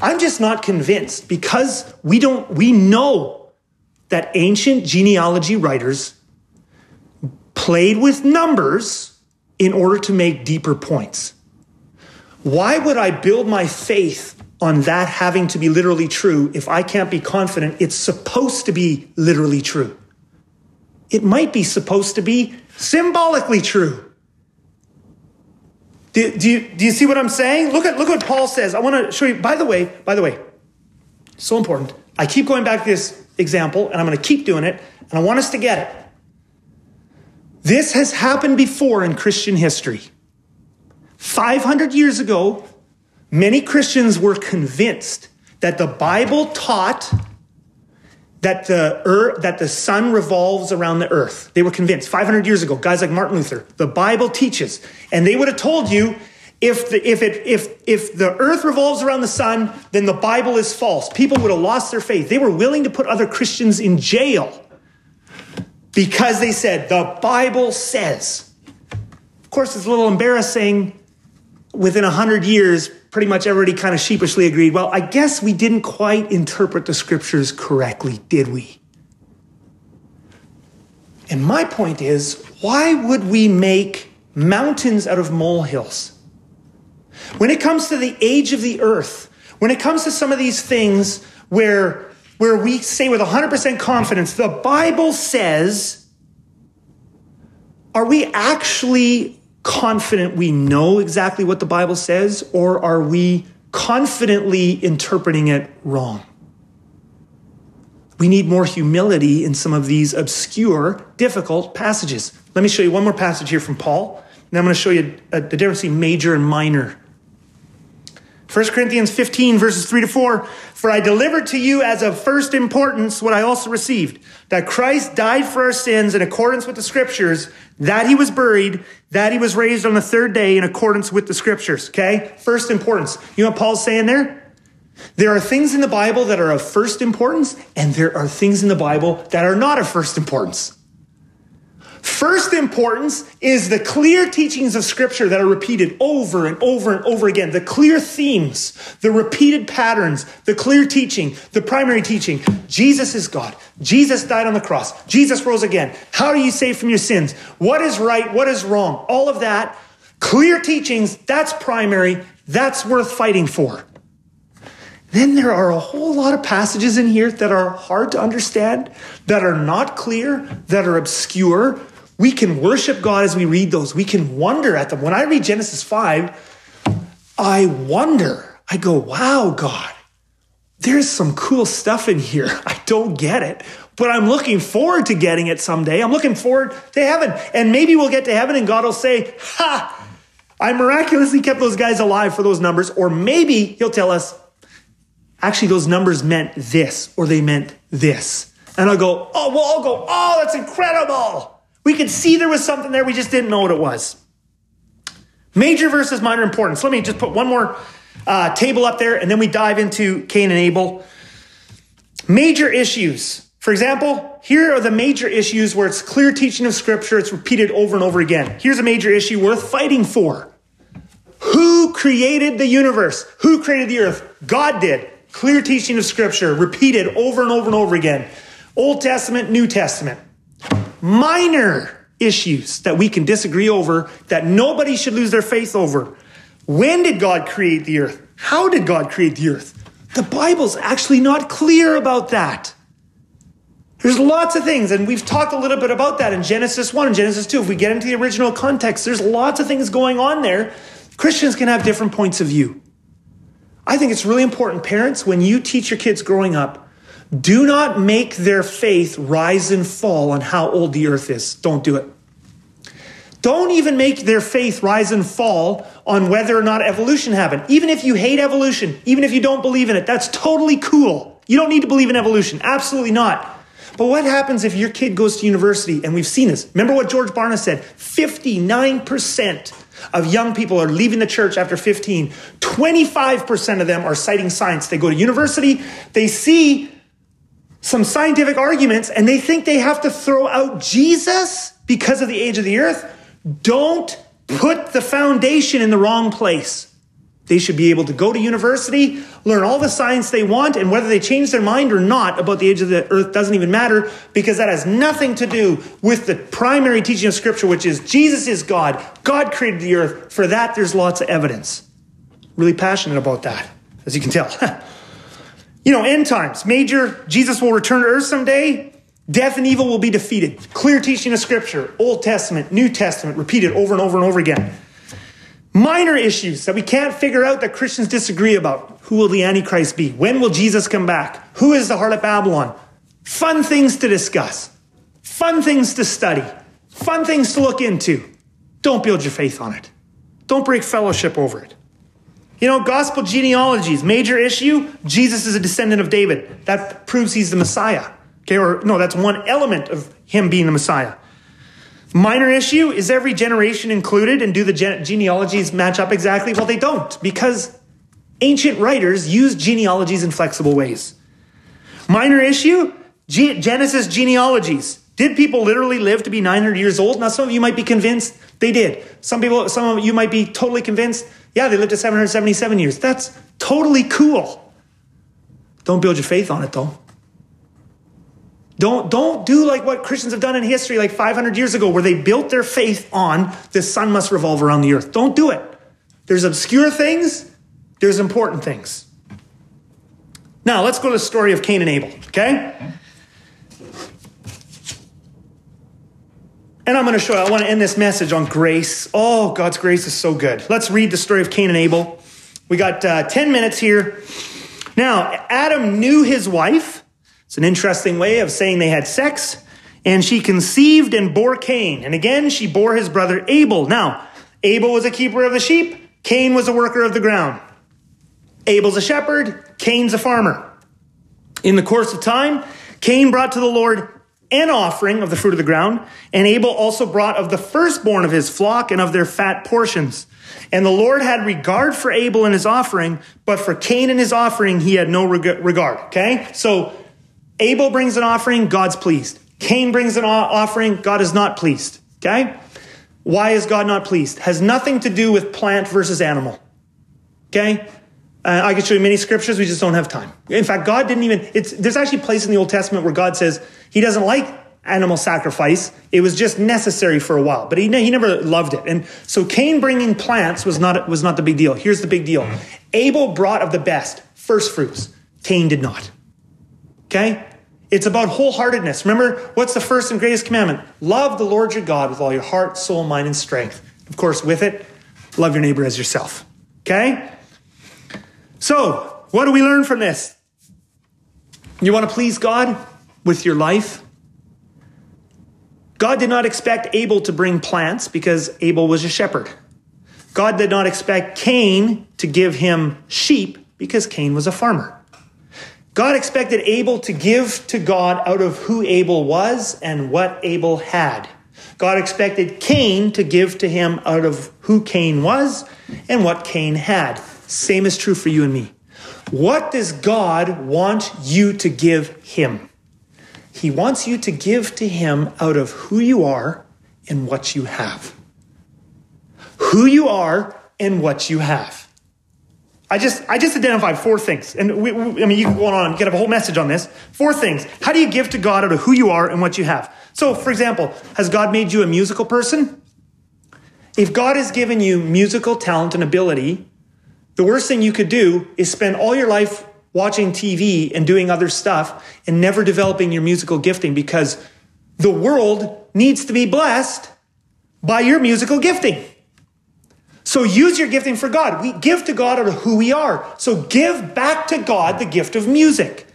I'm just not convinced because we don't we know that ancient genealogy writers played with numbers in order to make deeper points. Why would I build my faith on that having to be literally true if I can't be confident it's supposed to be literally true? It might be supposed to be symbolically true. Do, do, you, do you see what I'm saying? Look at, look what Paul says. I want to show you, by the way, by the way, so important. I keep going back to this example and I'm going to keep doing it and I want us to get it. This has happened before in Christian history. 500 years ago, many Christians were convinced that the Bible taught that the earth, that the sun revolves around the earth. They were convinced 500 years ago. Guys like Martin Luther, the Bible teaches, and they would have told you if the, if it if if the earth revolves around the sun, then the Bible is false. People would have lost their faith. They were willing to put other Christians in jail because they said the Bible says. Of course, it's a little embarrassing within a hundred years, pretty much everybody kind of sheepishly agreed, well, I guess we didn't quite interpret the scriptures correctly, did we? And my point is, why would we make mountains out of molehills? When it comes to the age of the earth, when it comes to some of these things where, where we say with 100% confidence, the Bible says, are we actually confident we know exactly what the Bible says, or are we confidently interpreting it wrong? We need more humility in some of these obscure, difficult passages. Let me show you one more passage here from Paul, and I'm going to show you uh, the difference between major and minor 1 Corinthians 15, verses 3 to 4. For I delivered to you as of first importance what I also received that Christ died for our sins in accordance with the scriptures, that he was buried, that he was raised on the third day in accordance with the scriptures. Okay? First importance. You know what Paul's saying there? There are things in the Bible that are of first importance, and there are things in the Bible that are not of first importance. First importance is the clear teachings of Scripture that are repeated over and over and over again. The clear themes, the repeated patterns, the clear teaching, the primary teaching. Jesus is God. Jesus died on the cross. Jesus rose again. How are you saved from your sins? What is right? What is wrong? All of that. Clear teachings, that's primary. That's worth fighting for. Then there are a whole lot of passages in here that are hard to understand, that are not clear, that are obscure, we can worship God as we read those. We can wonder at them. When I read Genesis 5, I wonder. I go, wow, God, there's some cool stuff in here. I don't get it, but I'm looking forward to getting it someday. I'm looking forward to heaven. And maybe we'll get to heaven and God will say, ha, I miraculously kept those guys alive for those numbers. Or maybe he'll tell us, actually, those numbers meant this or they meant this. And I'll go, oh, well, I'll go, oh, that's incredible. We could see there was something there, we just didn't know what it was. Major versus minor importance. Let me just put one more uh, table up there, and then we dive into Cain and Abel. Major issues. For example, here are the major issues where it's clear teaching of Scripture, it's repeated over and over again. Here's a major issue worth fighting for Who created the universe? Who created the earth? God did. Clear teaching of Scripture, repeated over and over and over again. Old Testament, New Testament. Minor issues that we can disagree over that nobody should lose their faith over. When did God create the earth? How did God create the earth? The Bible's actually not clear about that. There's lots of things, and we've talked a little bit about that in Genesis 1 and Genesis 2. If we get into the original context, there's lots of things going on there. Christians can have different points of view. I think it's really important, parents, when you teach your kids growing up, do not make their faith rise and fall on how old the earth is. Don't do it. Don't even make their faith rise and fall on whether or not evolution happened. Even if you hate evolution, even if you don't believe in it, that's totally cool. You don't need to believe in evolution. Absolutely not. But what happens if your kid goes to university and we've seen this? Remember what George Barna said 59% of young people are leaving the church after 15. 25% of them are citing science. They go to university, they see some scientific arguments, and they think they have to throw out Jesus because of the age of the earth. Don't put the foundation in the wrong place. They should be able to go to university, learn all the science they want, and whether they change their mind or not about the age of the earth doesn't even matter because that has nothing to do with the primary teaching of Scripture, which is Jesus is God. God created the earth. For that, there's lots of evidence. Really passionate about that, as you can tell. you know, end times, major, Jesus will return to earth someday. Death and evil will be defeated. Clear teaching of Scripture, Old Testament, New Testament, repeated over and over and over again. Minor issues that we can't figure out that Christians disagree about. Who will the Antichrist be? When will Jesus come back? Who is the heart of Babylon? Fun things to discuss, fun things to study, fun things to look into. Don't build your faith on it. Don't break fellowship over it. You know, gospel genealogies, major issue Jesus is a descendant of David. That proves he's the Messiah. Okay, or no, that's one element of him being the Messiah. Minor issue is every generation included, and do the genealogies match up exactly? Well, they don't, because ancient writers use genealogies in flexible ways. Minor issue Genesis genealogies. Did people literally live to be 900 years old? Now, some of you might be convinced they did. Some people, some of you might be totally convinced, yeah, they lived to 777 years. That's totally cool. Don't build your faith on it, though. Don't, don't do like what Christians have done in history like 500 years ago, where they built their faith on the sun must revolve around the earth. Don't do it. There's obscure things, there's important things. Now, let's go to the story of Cain and Abel, okay? And I'm going to show you, I want to end this message on grace. Oh, God's grace is so good. Let's read the story of Cain and Abel. We got uh, 10 minutes here. Now, Adam knew his wife it's an interesting way of saying they had sex. And she conceived and bore Cain. And again, she bore his brother Abel. Now, Abel was a keeper of the sheep. Cain was a worker of the ground. Abel's a shepherd. Cain's a farmer. In the course of time, Cain brought to the Lord an offering of the fruit of the ground, and Abel also brought of the firstborn of his flock and of their fat portions. And the Lord had regard for Abel and his offering, but for Cain and his offering, he had no regard. Okay? So Abel brings an offering, God's pleased. Cain brings an offering, God is not pleased. Okay? Why is God not pleased? Has nothing to do with plant versus animal. Okay? Uh, I could show you many scriptures, we just don't have time. In fact, God didn't even, it's, there's actually a place in the Old Testament where God says he doesn't like animal sacrifice. It was just necessary for a while, but he, he never loved it. And so Cain bringing plants was not, was not the big deal. Here's the big deal. Abel brought of the best, first fruits. Cain did not. Okay? It's about wholeheartedness. Remember, what's the first and greatest commandment? Love the Lord your God with all your heart, soul, mind, and strength. Of course, with it, love your neighbor as yourself. Okay? So, what do we learn from this? You want to please God with your life? God did not expect Abel to bring plants because Abel was a shepherd. God did not expect Cain to give him sheep because Cain was a farmer. God expected Abel to give to God out of who Abel was and what Abel had. God expected Cain to give to him out of who Cain was and what Cain had. Same is true for you and me. What does God want you to give him? He wants you to give to him out of who you are and what you have. Who you are and what you have. I just, I just identified four things. And we, we, I mean, you can go on and get a whole message on this. Four things. How do you give to God out of who you are and what you have? So, for example, has God made you a musical person? If God has given you musical talent and ability, the worst thing you could do is spend all your life watching TV and doing other stuff and never developing your musical gifting because the world needs to be blessed by your musical gifting. So use your gifting for God. We give to God out of who we are. So give back to God the gift of music.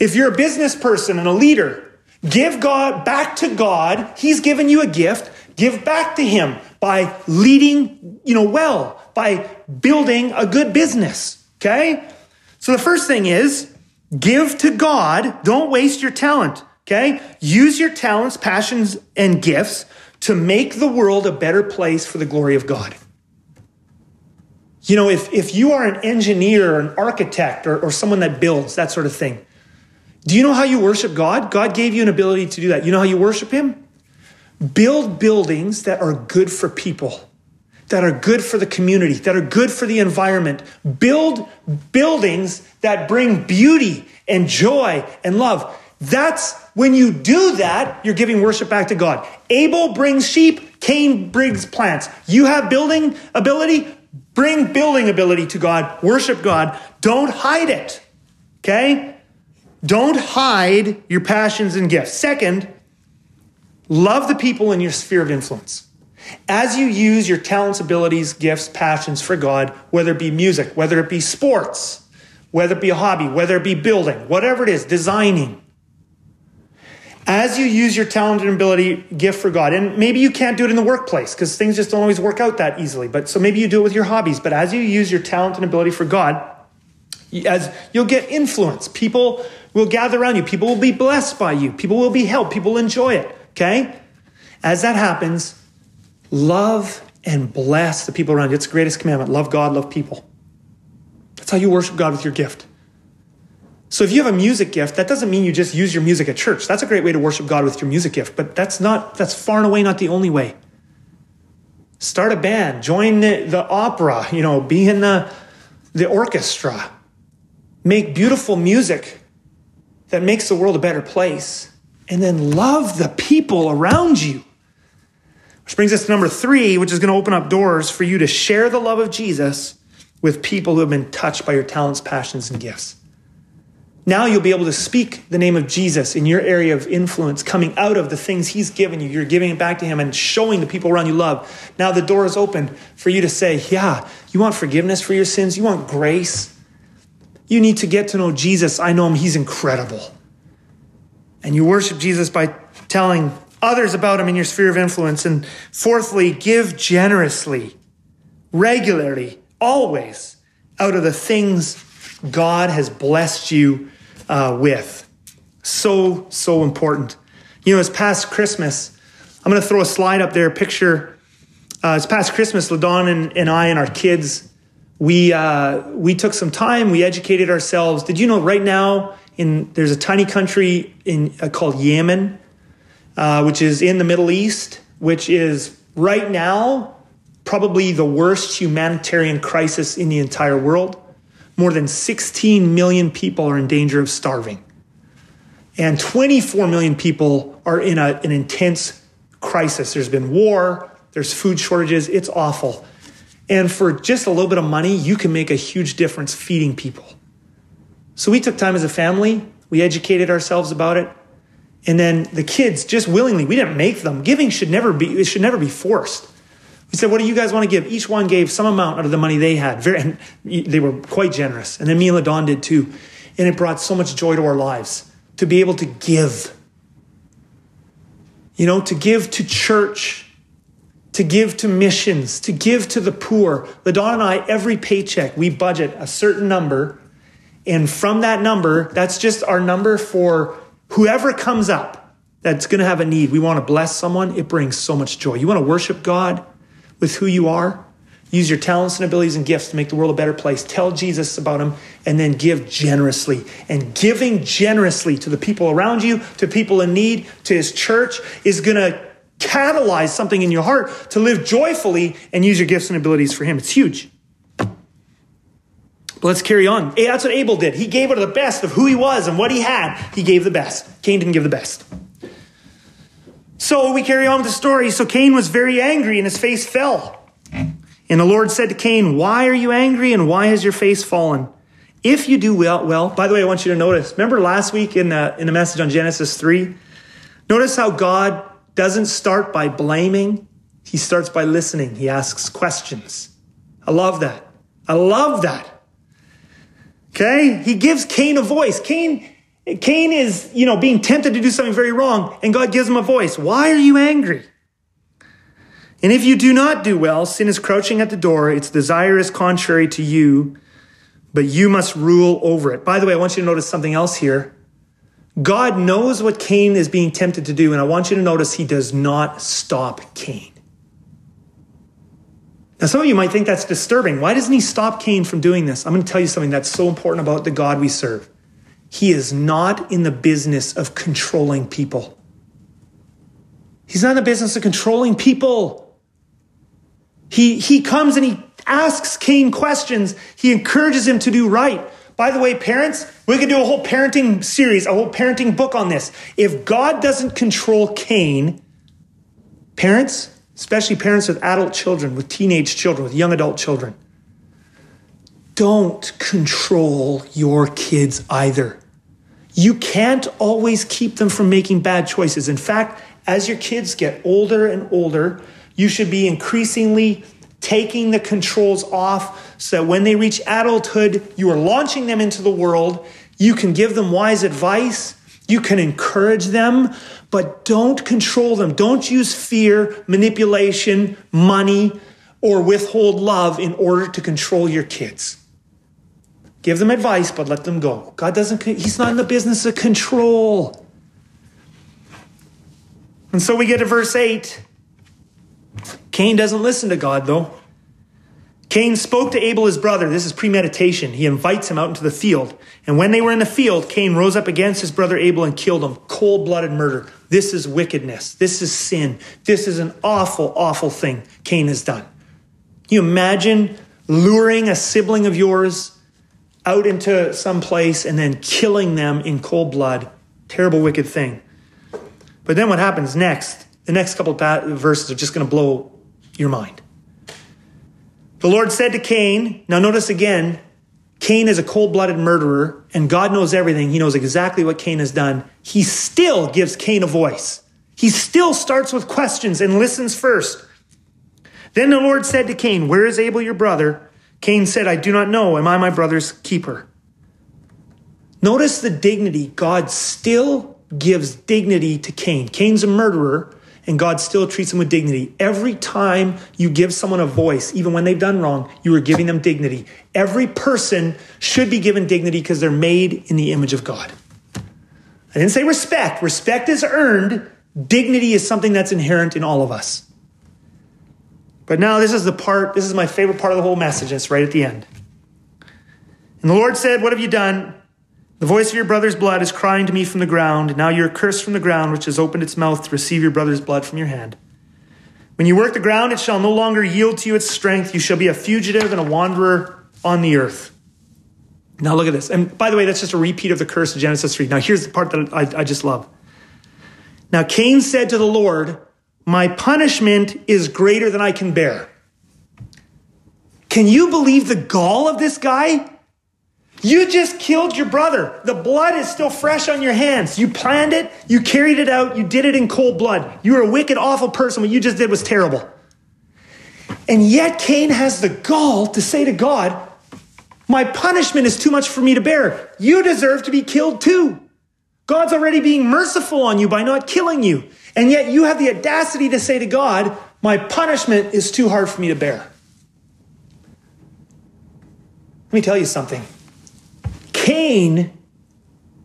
If you're a business person and a leader, give God back to God. He's given you a gift. Give back to him by leading, you know, well, by building a good business. Okay? So the first thing is give to God. Don't waste your talent. Okay? Use your talents, passions, and gifts to make the world a better place for the glory of God. You know, if, if you are an engineer or an architect or, or someone that builds, that sort of thing, do you know how you worship God? God gave you an ability to do that. You know how you worship Him? Build buildings that are good for people, that are good for the community, that are good for the environment. Build buildings that bring beauty and joy and love. That's when you do that, you're giving worship back to God. Abel brings sheep, Cain brings plants. You have building ability, Bring building ability to God, worship God. Don't hide it. Okay? Don't hide your passions and gifts. Second, love the people in your sphere of influence. As you use your talents, abilities, gifts, passions for God, whether it be music, whether it be sports, whether it be a hobby, whether it be building, whatever it is, designing, as you use your talent and ability gift for God, and maybe you can't do it in the workplace because things just don't always work out that easily, but so maybe you do it with your hobbies, but as you use your talent and ability for God, as you'll get influence, people will gather around you, people will be blessed by you, people will be helped, people will enjoy it, okay? As that happens, love and bless the people around you. It's the greatest commandment. Love God, love people. That's how you worship God with your gift. So if you have a music gift, that doesn't mean you just use your music at church. That's a great way to worship God with your music gift, but that's not that's far and away not the only way. Start a band, join the, the opera, you know, be in the the orchestra. Make beautiful music that makes the world a better place. And then love the people around you. Which brings us to number three, which is going to open up doors for you to share the love of Jesus with people who have been touched by your talents, passions, and gifts. Now you'll be able to speak the name of Jesus in your area of influence, coming out of the things He's given you. You're giving it back to Him and showing the people around you love. Now the door is open for you to say, Yeah, you want forgiveness for your sins? You want grace? You need to get to know Jesus. I know Him, He's incredible. And you worship Jesus by telling others about Him in your sphere of influence. And fourthly, give generously, regularly, always out of the things God has blessed you uh, with. So, so important. You know, it's past Christmas. I'm going to throw a slide up there, a picture. Uh, it's past Christmas, LaDon and, and I and our kids, we, uh, we took some time, we educated ourselves. Did you know right now, in, there's a tiny country in, uh, called Yemen, uh, which is in the Middle East, which is right now probably the worst humanitarian crisis in the entire world more than 16 million people are in danger of starving. And 24 million people are in a, an intense crisis. There's been war, there's food shortages, it's awful. And for just a little bit of money, you can make a huge difference feeding people. So we took time as a family, we educated ourselves about it. And then the kids just willingly, we didn't make them. Giving should never be, it should never be forced. We said, What do you guys want to give? Each one gave some amount out of the money they had. Very, and they were quite generous. And then me and LaDon did too. And it brought so much joy to our lives to be able to give. You know, to give to church, to give to missions, to give to the poor. LaDon and I, every paycheck, we budget a certain number. And from that number, that's just our number for whoever comes up that's going to have a need. We want to bless someone. It brings so much joy. You want to worship God? with who you are. Use your talents and abilities and gifts to make the world a better place. Tell Jesus about him and then give generously. And giving generously to the people around you, to people in need, to his church is going to catalyze something in your heart to live joyfully and use your gifts and abilities for Him. It's huge. Let's carry on. That's what Abel did. He gave it the best of who he was and what he had. He gave the best. Cain didn't give the best. So we carry on with the story. So Cain was very angry and his face fell. And the Lord said to Cain, Why are you angry and why has your face fallen? If you do well, well, by the way, I want you to notice. Remember last week in the, in the message on Genesis 3? Notice how God doesn't start by blaming, he starts by listening. He asks questions. I love that. I love that. Okay? He gives Cain a voice. Cain, Cain is, you know, being tempted to do something very wrong, and God gives him a voice. Why are you angry? And if you do not do well, sin is crouching at the door. Its desire is contrary to you, but you must rule over it. By the way, I want you to notice something else here. God knows what Cain is being tempted to do, and I want you to notice he does not stop Cain. Now, some of you might think that's disturbing. Why doesn't he stop Cain from doing this? I'm going to tell you something that's so important about the God we serve. He is not in the business of controlling people. He's not in the business of controlling people. He, he comes and he asks Cain questions. He encourages him to do right. By the way, parents, we could do a whole parenting series, a whole parenting book on this. If God doesn't control Cain, parents, especially parents with adult children, with teenage children, with young adult children, don't control your kids either. You can't always keep them from making bad choices. In fact, as your kids get older and older, you should be increasingly taking the controls off so that when they reach adulthood, you are launching them into the world. You can give them wise advice. You can encourage them, but don't control them. Don't use fear, manipulation, money, or withhold love in order to control your kids. Give them advice, but let them go. God doesn't, He's not in the business of control. And so we get to verse 8. Cain doesn't listen to God, though. Cain spoke to Abel, his brother. This is premeditation. He invites him out into the field. And when they were in the field, Cain rose up against his brother Abel and killed him. Cold blooded murder. This is wickedness. This is sin. This is an awful, awful thing Cain has done. Can you imagine luring a sibling of yours out into some place and then killing them in cold blood? Terrible, wicked thing. But then what happens next? The next couple of verses are just going to blow your mind. The Lord said to Cain, now notice again, Cain is a cold blooded murderer, and God knows everything. He knows exactly what Cain has done. He still gives Cain a voice. He still starts with questions and listens first. Then the Lord said to Cain, Where is Abel your brother? Cain said, I do not know. Am I my brother's keeper? Notice the dignity. God still gives dignity to Cain. Cain's a murderer, and God still treats them with dignity. Every time you give someone a voice, even when they've done wrong, you are giving them dignity. Every person should be given dignity because they're made in the image of God. I didn't say respect. Respect is earned. Dignity is something that's inherent in all of us. But now this is the part, this is my favorite part of the whole message. It's right at the end. And the Lord said, What have you done? The voice of your brother's blood is crying to me from the ground. Now you're cursed from the ground, which has opened its mouth to receive your brother's blood from your hand. When you work the ground, it shall no longer yield to you its strength. You shall be a fugitive and a wanderer on the earth. Now look at this. And by the way, that's just a repeat of the curse of Genesis 3. Now here's the part that I, I just love. Now Cain said to the Lord, My punishment is greater than I can bear. Can you believe the gall of this guy? You just killed your brother. The blood is still fresh on your hands. You planned it, you carried it out, you did it in cold blood. You were a wicked, awful person. What you just did was terrible. And yet, Cain has the gall to say to God, My punishment is too much for me to bear. You deserve to be killed too. God's already being merciful on you by not killing you. And yet, you have the audacity to say to God, My punishment is too hard for me to bear. Let me tell you something. Cain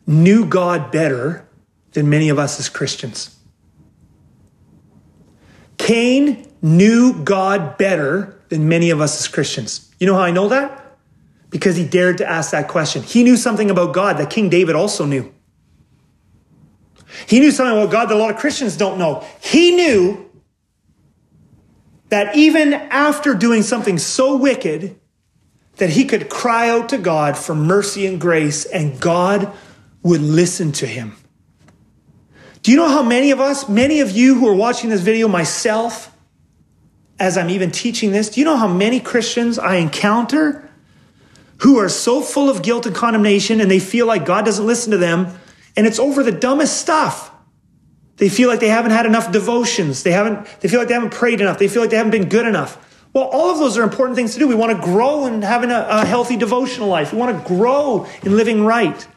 knew God better than many of us as Christians. Cain knew God better than many of us as Christians. You know how I know that? Because he dared to ask that question. He knew something about God that King David also knew. He knew something about God that a lot of Christians don't know. He knew that even after doing something so wicked, that he could cry out to God for mercy and grace, and God would listen to him. Do you know how many of us, many of you who are watching this video, myself, as I'm even teaching this, do you know how many Christians I encounter who are so full of guilt and condemnation and they feel like God doesn't listen to them and it's over the dumbest stuff? They feel like they haven't had enough devotions. They haven't, they feel like they haven't prayed enough. They feel like they haven't been good enough. Well, all of those are important things to do. We want to grow in having a, a healthy devotional life. We want to grow in living right.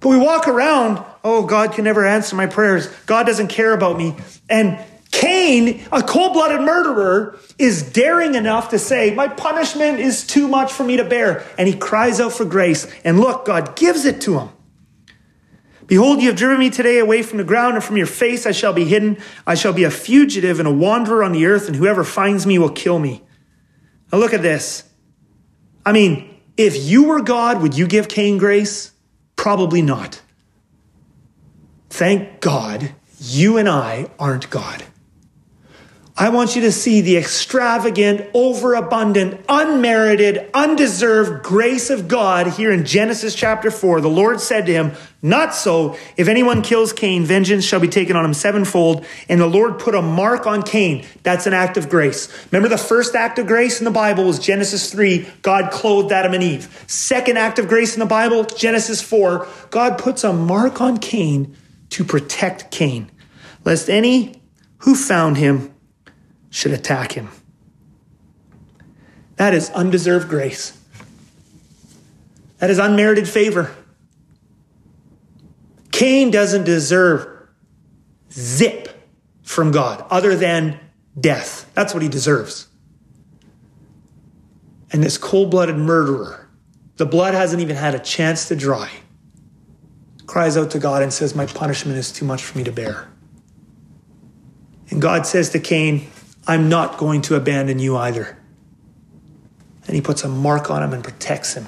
But we walk around, oh, God can never answer my prayers. God doesn't care about me. And Cain, a cold blooded murderer, is daring enough to say, My punishment is too much for me to bear. And he cries out for grace. And look, God gives it to him. Behold, you have driven me today away from the ground, and from your face I shall be hidden. I shall be a fugitive and a wanderer on the earth, and whoever finds me will kill me. Now look at this. I mean, if you were God, would you give Cain grace? Probably not. Thank God you and I aren't God. I want you to see the extravagant, overabundant, unmerited, undeserved grace of God here in Genesis chapter 4. The Lord said to him, Not so. If anyone kills Cain, vengeance shall be taken on him sevenfold. And the Lord put a mark on Cain. That's an act of grace. Remember the first act of grace in the Bible was Genesis 3. God clothed Adam and Eve. Second act of grace in the Bible, Genesis 4. God puts a mark on Cain to protect Cain, lest any who found him should attack him. That is undeserved grace. That is unmerited favor. Cain doesn't deserve zip from God other than death. That's what he deserves. And this cold blooded murderer, the blood hasn't even had a chance to dry, cries out to God and says, My punishment is too much for me to bear. And God says to Cain, I'm not going to abandon you either. And he puts a mark on him and protects him.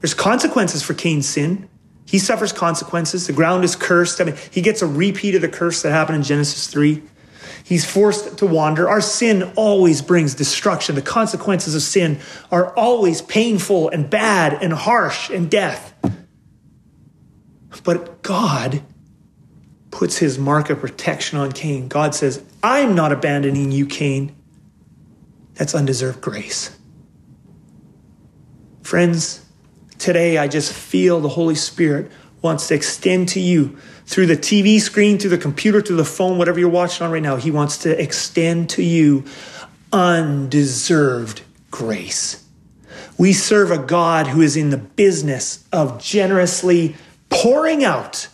There's consequences for Cain's sin. He suffers consequences. The ground is cursed. I mean, he gets a repeat of the curse that happened in Genesis 3. He's forced to wander. Our sin always brings destruction. The consequences of sin are always painful and bad and harsh and death. But God puts his mark of protection on Cain. God says, I'm not abandoning you, Cain. That's undeserved grace. Friends, today I just feel the Holy Spirit wants to extend to you through the TV screen, through the computer, through the phone, whatever you're watching on right now. He wants to extend to you undeserved grace. We serve a God who is in the business of generously pouring out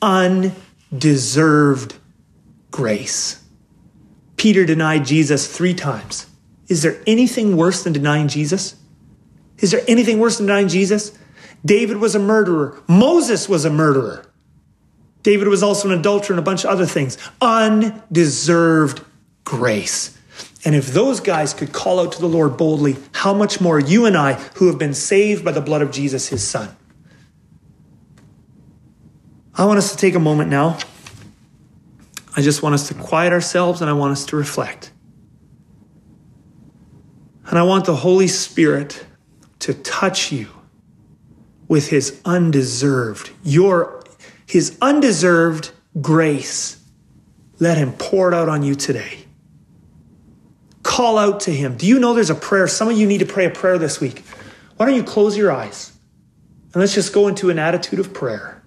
undeserved grace. Peter denied Jesus three times. Is there anything worse than denying Jesus? Is there anything worse than denying Jesus? David was a murderer. Moses was a murderer. David was also an adulterer and a bunch of other things. Undeserved grace. And if those guys could call out to the Lord boldly, how much more you and I, who have been saved by the blood of Jesus, his son? I want us to take a moment now I just want us to quiet ourselves and I want us to reflect. And I want the Holy Spirit to touch you with his undeserved, your his undeserved grace. Let him pour it out on you today. Call out to him. Do you know there's a prayer? Some of you need to pray a prayer this week. Why don't you close your eyes and let's just go into an attitude of prayer.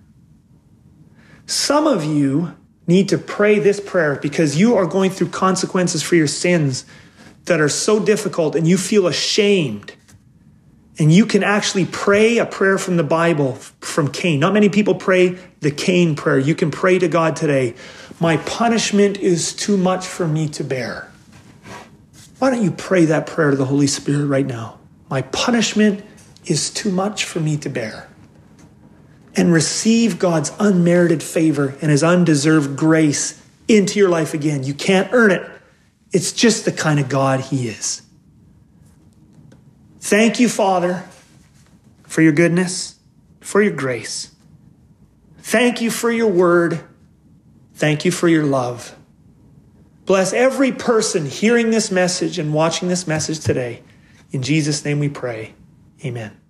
Some of you need to pray this prayer because you are going through consequences for your sins that are so difficult and you feel ashamed. And you can actually pray a prayer from the Bible from Cain. Not many people pray the Cain prayer. You can pray to God today, My punishment is too much for me to bear. Why don't you pray that prayer to the Holy Spirit right now? My punishment is too much for me to bear and receive God's unmerited favor and his undeserved grace into your life again. You can't earn it. It's just the kind of God he is. Thank you, Father, for your goodness, for your grace. Thank you for your word. Thank you for your love. Bless every person hearing this message and watching this message today. In Jesus' name we pray. Amen.